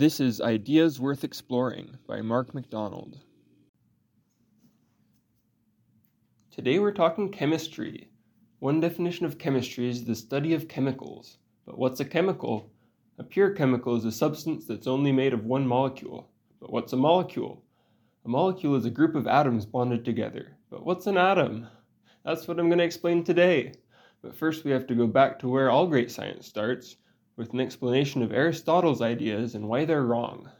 This is Ideas Worth Exploring by Mark MacDonald. Today we're talking chemistry. One definition of chemistry is the study of chemicals. But what's a chemical? A pure chemical is a substance that's only made of one molecule. But what's a molecule? A molecule is a group of atoms bonded together. But what's an atom? That's what I'm going to explain today. But first we have to go back to where all great science starts with an explanation of Aristotle's ideas and why they're wrong.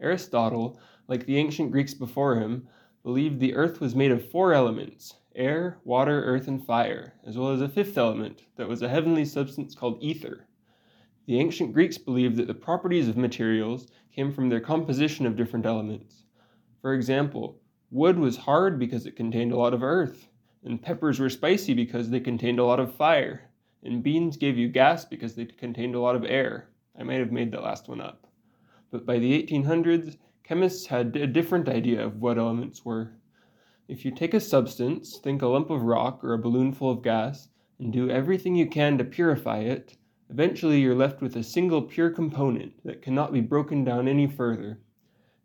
Aristotle, like the ancient Greeks before him, believed the earth was made of four elements air, water, earth, and fire, as well as a fifth element that was a heavenly substance called ether. The ancient Greeks believed that the properties of materials came from their composition of different elements. For example, wood was hard because it contained a lot of earth, and peppers were spicy because they contained a lot of fire and beans gave you gas because they contained a lot of air. I might have made that last one up. But by the 1800s, chemists had a different idea of what elements were. If you take a substance, think a lump of rock or a balloon full of gas, and do everything you can to purify it, eventually you're left with a single pure component that cannot be broken down any further.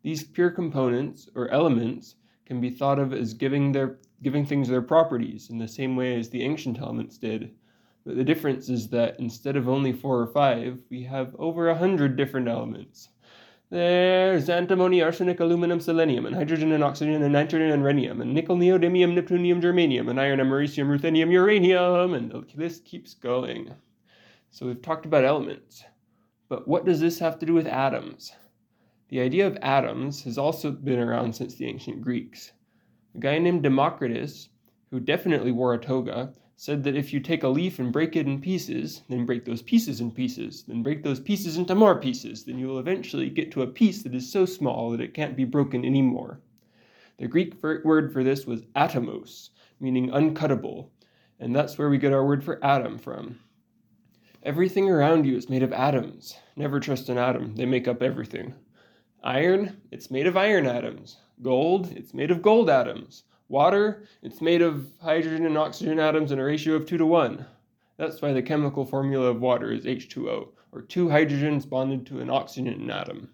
These pure components, or elements, can be thought of as giving, their, giving things their properties in the same way as the ancient elements did. But the difference is that instead of only four or five, we have over a hundred different elements. There's antimony, arsenic, aluminum, selenium, and hydrogen and oxygen, and nitrogen and rhenium, and nickel, neodymium, neptunium, germanium, and iron, americium, ruthenium, uranium, and the list keeps going. So we've talked about elements. But what does this have to do with atoms? The idea of atoms has also been around since the ancient Greeks. A guy named Democritus, who definitely wore a toga, said that if you take a leaf and break it in pieces, then break those pieces in pieces, then break those pieces into more pieces, then you will eventually get to a piece that is so small that it can't be broken anymore. The Greek word for this was atomos, meaning uncuttable, and that's where we get our word for atom from. Everything around you is made of atoms. Never trust an atom, they make up everything. Iron, it's made of iron atoms. Gold, it's made of gold atoms. Water, it's made of hydrogen and oxygen atoms in a ratio of 2 to 1. That's why the chemical formula of water is H2O, or two hydrogens bonded to an oxygen atom.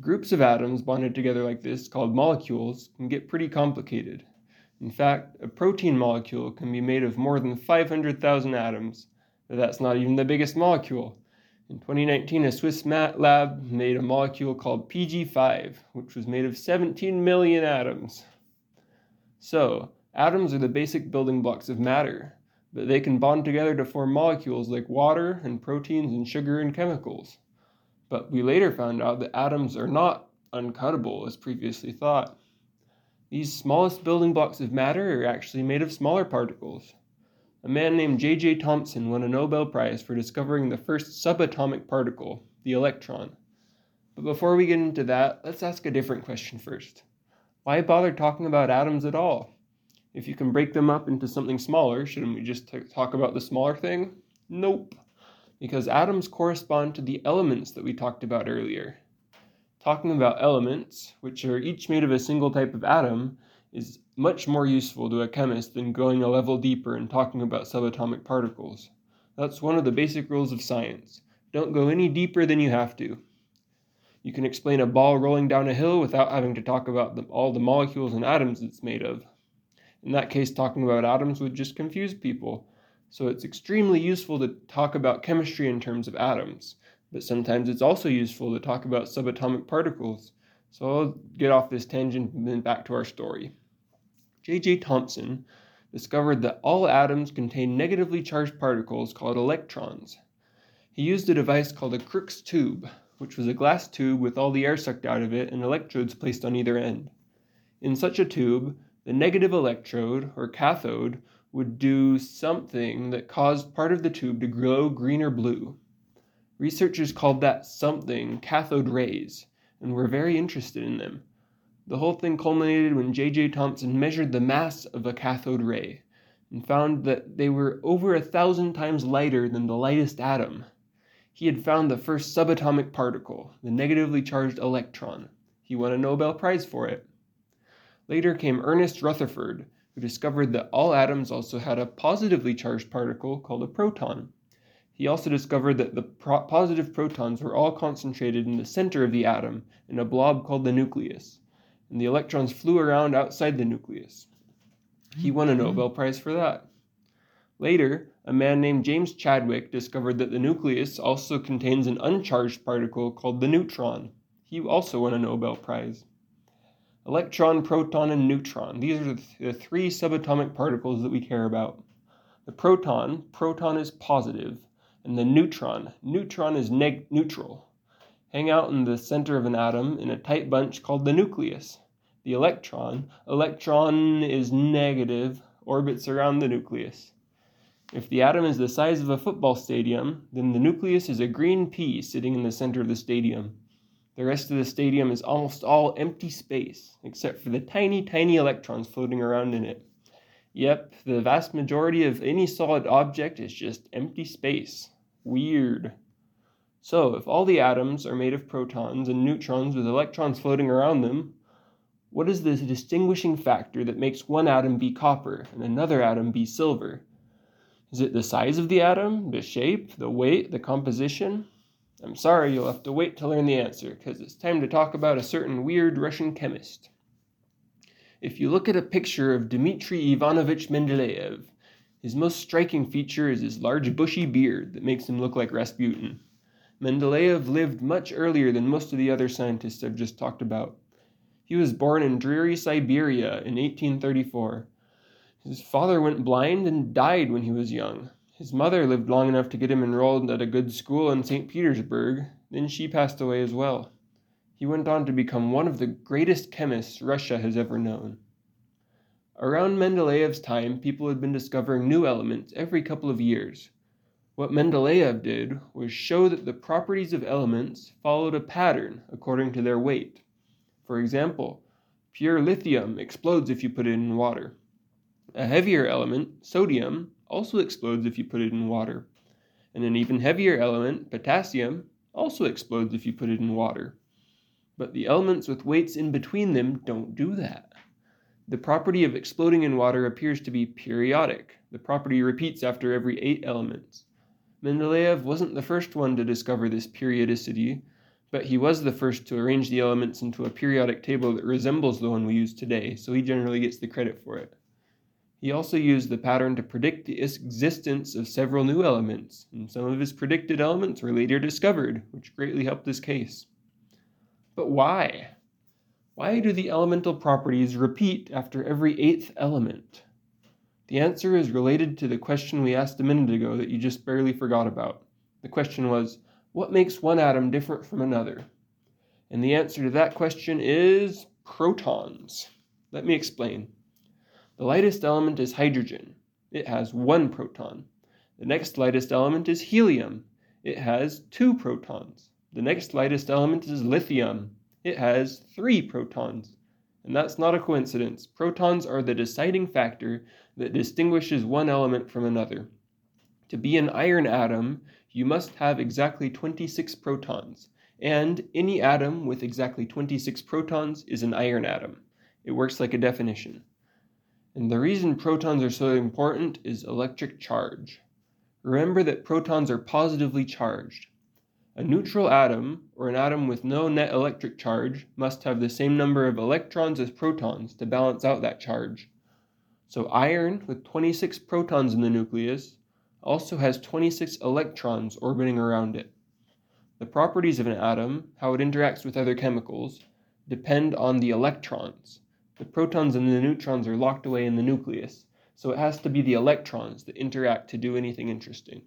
Groups of atoms bonded together like this, called molecules, can get pretty complicated. In fact, a protein molecule can be made of more than 500,000 atoms, but that's not even the biggest molecule. In 2019, a Swiss lab made a molecule called PG5, which was made of 17 million atoms. So, atoms are the basic building blocks of matter, but they can bond together to form molecules like water and proteins and sugar and chemicals. But we later found out that atoms are not uncuttable as previously thought. These smallest building blocks of matter are actually made of smaller particles. A man named J.J. Thomson won a Nobel Prize for discovering the first subatomic particle, the electron. But before we get into that, let's ask a different question first. Why bother talking about atoms at all? If you can break them up into something smaller, shouldn't we just t- talk about the smaller thing? Nope. Because atoms correspond to the elements that we talked about earlier. Talking about elements, which are each made of a single type of atom, is much more useful to a chemist than going a level deeper and talking about subatomic particles. That's one of the basic rules of science. Don't go any deeper than you have to. You can explain a ball rolling down a hill without having to talk about the, all the molecules and atoms it's made of. In that case, talking about atoms would just confuse people. So it's extremely useful to talk about chemistry in terms of atoms, but sometimes it's also useful to talk about subatomic particles. So I'll get off this tangent and then back to our story. J.J. Thomson discovered that all atoms contain negatively charged particles called electrons. He used a device called a Crookes tube, which was a glass tube with all the air sucked out of it and electrodes placed on either end. In such a tube, the negative electrode, or cathode, would do something that caused part of the tube to glow green or blue. Researchers called that something cathode rays and were very interested in them. The whole thing culminated when J.J. Thomson measured the mass of a cathode ray and found that they were over a thousand times lighter than the lightest atom. He had found the first subatomic particle, the negatively charged electron. He won a Nobel Prize for it. Later came Ernest Rutherford, who discovered that all atoms also had a positively charged particle called a proton. He also discovered that the pro- positive protons were all concentrated in the center of the atom in a blob called the nucleus, and the electrons flew around outside the nucleus. He won a mm-hmm. Nobel Prize for that. Later, a man named James Chadwick discovered that the nucleus also contains an uncharged particle called the neutron. He also won a Nobel Prize. Electron, proton, and neutron. These are the three subatomic particles that we care about. The proton, proton is positive, and the neutron, neutron is neg- neutral. Hang out in the center of an atom in a tight bunch called the nucleus. The electron, electron is negative, orbits around the nucleus. If the atom is the size of a football stadium, then the nucleus is a green pea sitting in the center of the stadium. The rest of the stadium is almost all empty space, except for the tiny, tiny electrons floating around in it. Yep, the vast majority of any solid object is just empty space. Weird. So, if all the atoms are made of protons and neutrons with electrons floating around them, what is the distinguishing factor that makes one atom be copper and another atom be silver? Is it the size of the atom, the shape, the weight, the composition? I'm sorry, you'll have to wait to learn the answer, because it's time to talk about a certain weird Russian chemist. If you look at a picture of Dmitri Ivanovich Mendeleev, his most striking feature is his large bushy beard that makes him look like Rasputin. Mendeleev lived much earlier than most of the other scientists I've just talked about. He was born in dreary Siberia in 1834. His father went blind and died when he was young. His mother lived long enough to get him enrolled at a good school in St. Petersburg, then she passed away as well. He went on to become one of the greatest chemists Russia has ever known. Around Mendeleev's time, people had been discovering new elements every couple of years. What Mendeleev did was show that the properties of elements followed a pattern according to their weight. For example, pure lithium explodes if you put it in water. A heavier element, sodium, also explodes if you put it in water. And an even heavier element, potassium, also explodes if you put it in water. But the elements with weights in between them don't do that. The property of exploding in water appears to be periodic. The property repeats after every eight elements. Mendeleev wasn't the first one to discover this periodicity, but he was the first to arrange the elements into a periodic table that resembles the one we use today, so he generally gets the credit for it. He also used the pattern to predict the existence of several new elements, and some of his predicted elements were later discovered, which greatly helped his case. But why? Why do the elemental properties repeat after every eighth element? The answer is related to the question we asked a minute ago that you just barely forgot about. The question was, what makes one atom different from another? And the answer to that question is protons. Let me explain. The lightest element is hydrogen. It has one proton. The next lightest element is helium. It has two protons. The next lightest element is lithium. It has three protons. And that's not a coincidence. Protons are the deciding factor that distinguishes one element from another. To be an iron atom, you must have exactly 26 protons. And any atom with exactly 26 protons is an iron atom. It works like a definition. And the reason protons are so important is electric charge. Remember that protons are positively charged. A neutral atom, or an atom with no net electric charge, must have the same number of electrons as protons to balance out that charge. So iron, with 26 protons in the nucleus, also has 26 electrons orbiting around it. The properties of an atom, how it interacts with other chemicals, depend on the electrons. The protons and the neutrons are locked away in the nucleus, so it has to be the electrons that interact to do anything interesting.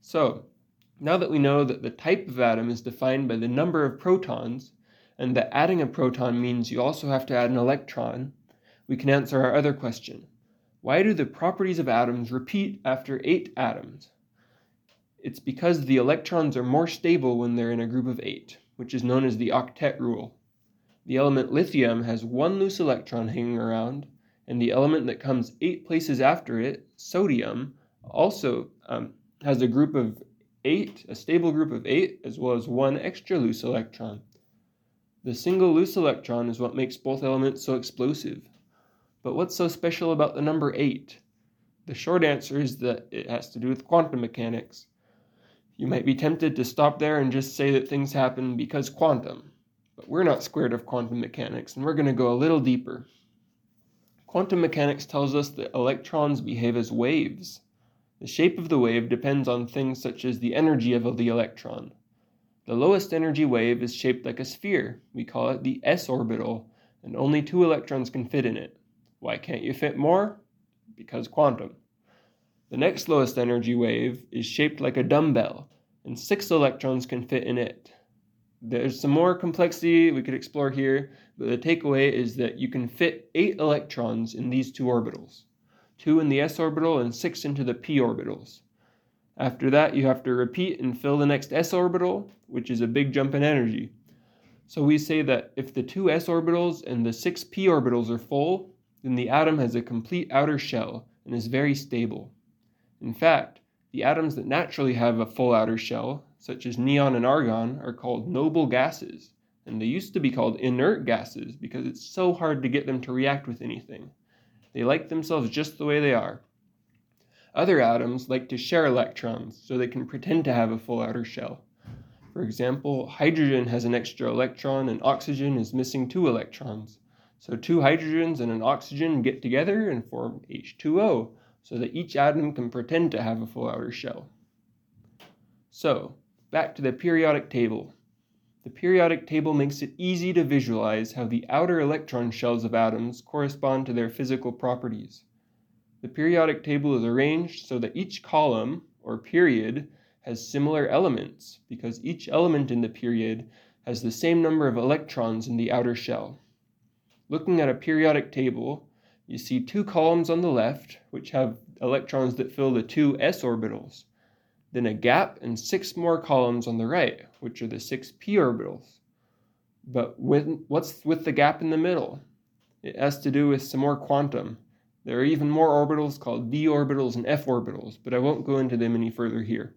So, now that we know that the type of atom is defined by the number of protons, and that adding a proton means you also have to add an electron, we can answer our other question. Why do the properties of atoms repeat after eight atoms? It's because the electrons are more stable when they're in a group of eight, which is known as the octet rule. The element lithium has one loose electron hanging around, and the element that comes eight places after it, sodium, also um, has a group of eight, a stable group of eight, as well as one extra loose electron. The single loose electron is what makes both elements so explosive. But what's so special about the number eight? The short answer is that it has to do with quantum mechanics. You might be tempted to stop there and just say that things happen because quantum, but we're not scared of quantum mechanics, and we're going to go a little deeper. Quantum mechanics tells us that electrons behave as waves. The shape of the wave depends on things such as the energy of the electron. The lowest energy wave is shaped like a sphere. We call it the s orbital, and only two electrons can fit in it. Why can't you fit more? Because quantum. The next lowest energy wave is shaped like a dumbbell, and six electrons can fit in it. There's some more complexity we could explore here, but the takeaway is that you can fit eight electrons in these two orbitals two in the s orbital and six into the p orbitals. After that, you have to repeat and fill the next s orbital, which is a big jump in energy. So we say that if the two s orbitals and the six p orbitals are full, then the atom has a complete outer shell and is very stable. In fact, the atoms that naturally have a full outer shell, such as neon and argon, are called noble gases, and they used to be called inert gases because it's so hard to get them to react with anything. They like themselves just the way they are. Other atoms like to share electrons so they can pretend to have a full outer shell. For example, hydrogen has an extra electron and oxygen is missing two electrons. So two hydrogens and an oxygen get together and form H2O so that each atom can pretend to have a full outer shell. So, back to the periodic table. The periodic table makes it easy to visualize how the outer electron shells of atoms correspond to their physical properties. The periodic table is arranged so that each column, or period, has similar elements because each element in the period has the same number of electrons in the outer shell. Looking at a periodic table, you see two columns on the left, which have electrons that fill the two s orbitals, then a gap and six more columns on the right, which are the six p orbitals. But what's with the gap in the middle? It has to do with some more quantum. There are even more orbitals called d orbitals and f orbitals, but I won't go into them any further here.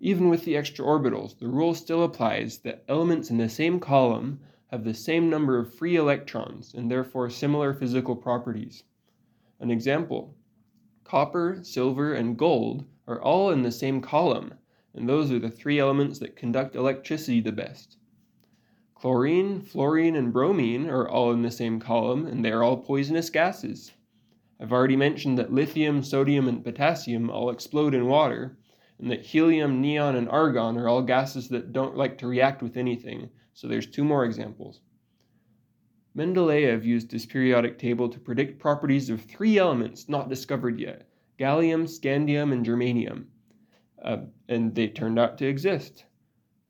Even with the extra orbitals, the rule still applies that elements in the same column have the same number of free electrons and therefore similar physical properties. An example copper, silver, and gold are all in the same column, and those are the three elements that conduct electricity the best. Chlorine, fluorine, and bromine are all in the same column, and they are all poisonous gases. I've already mentioned that lithium, sodium, and potassium all explode in water, and that helium, neon, and argon are all gases that don't like to react with anything, so there's two more examples. Mendeleev used this periodic table to predict properties of three elements not discovered yet gallium, scandium, and germanium, uh, and they turned out to exist.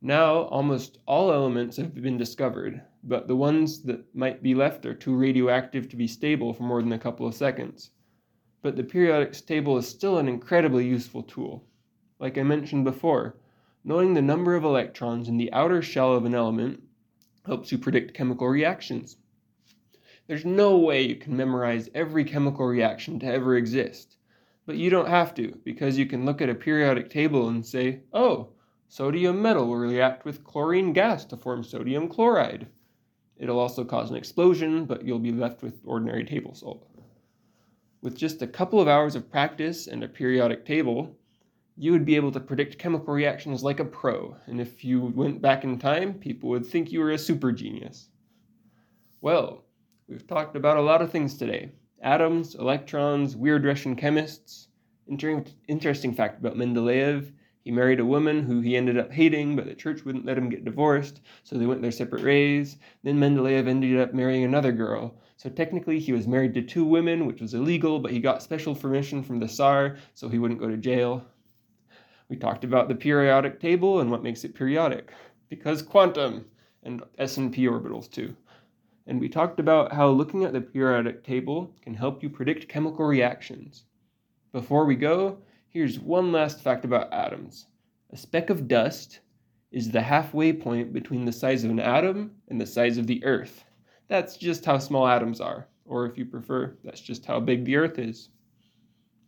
Now, almost all elements have been discovered, but the ones that might be left are too radioactive to be stable for more than a couple of seconds. But the periodic table is still an incredibly useful tool. Like I mentioned before, knowing the number of electrons in the outer shell of an element helps you predict chemical reactions. There's no way you can memorize every chemical reaction to ever exist, but you don't have to, because you can look at a periodic table and say, oh, sodium metal will react with chlorine gas to form sodium chloride. It'll also cause an explosion, but you'll be left with ordinary table salt. With just a couple of hours of practice and a periodic table, you would be able to predict chemical reactions like a pro, and if you went back in time, people would think you were a super genius. Well, we've talked about a lot of things today atoms, electrons, weird Russian chemists. Inter- interesting fact about Mendeleev he married a woman who he ended up hating, but the church wouldn't let him get divorced, so they went their separate ways. Then Mendeleev ended up marrying another girl. So technically, he was married to two women, which was illegal, but he got special permission from the Tsar, so he wouldn't go to jail. We talked about the periodic table and what makes it periodic, because quantum and S and P orbitals too and we talked about how looking at the periodic table can help you predict chemical reactions. Before we go, here's one last fact about atoms. A speck of dust is the halfway point between the size of an atom and the size of the Earth. That's just how small atoms are, or if you prefer, that's just how big the Earth is.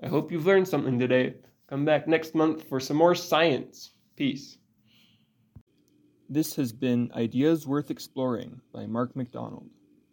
I hope you've learned something today. Come back next month for some more science. Peace. This has been Ideas Worth Exploring by Mark McDonald.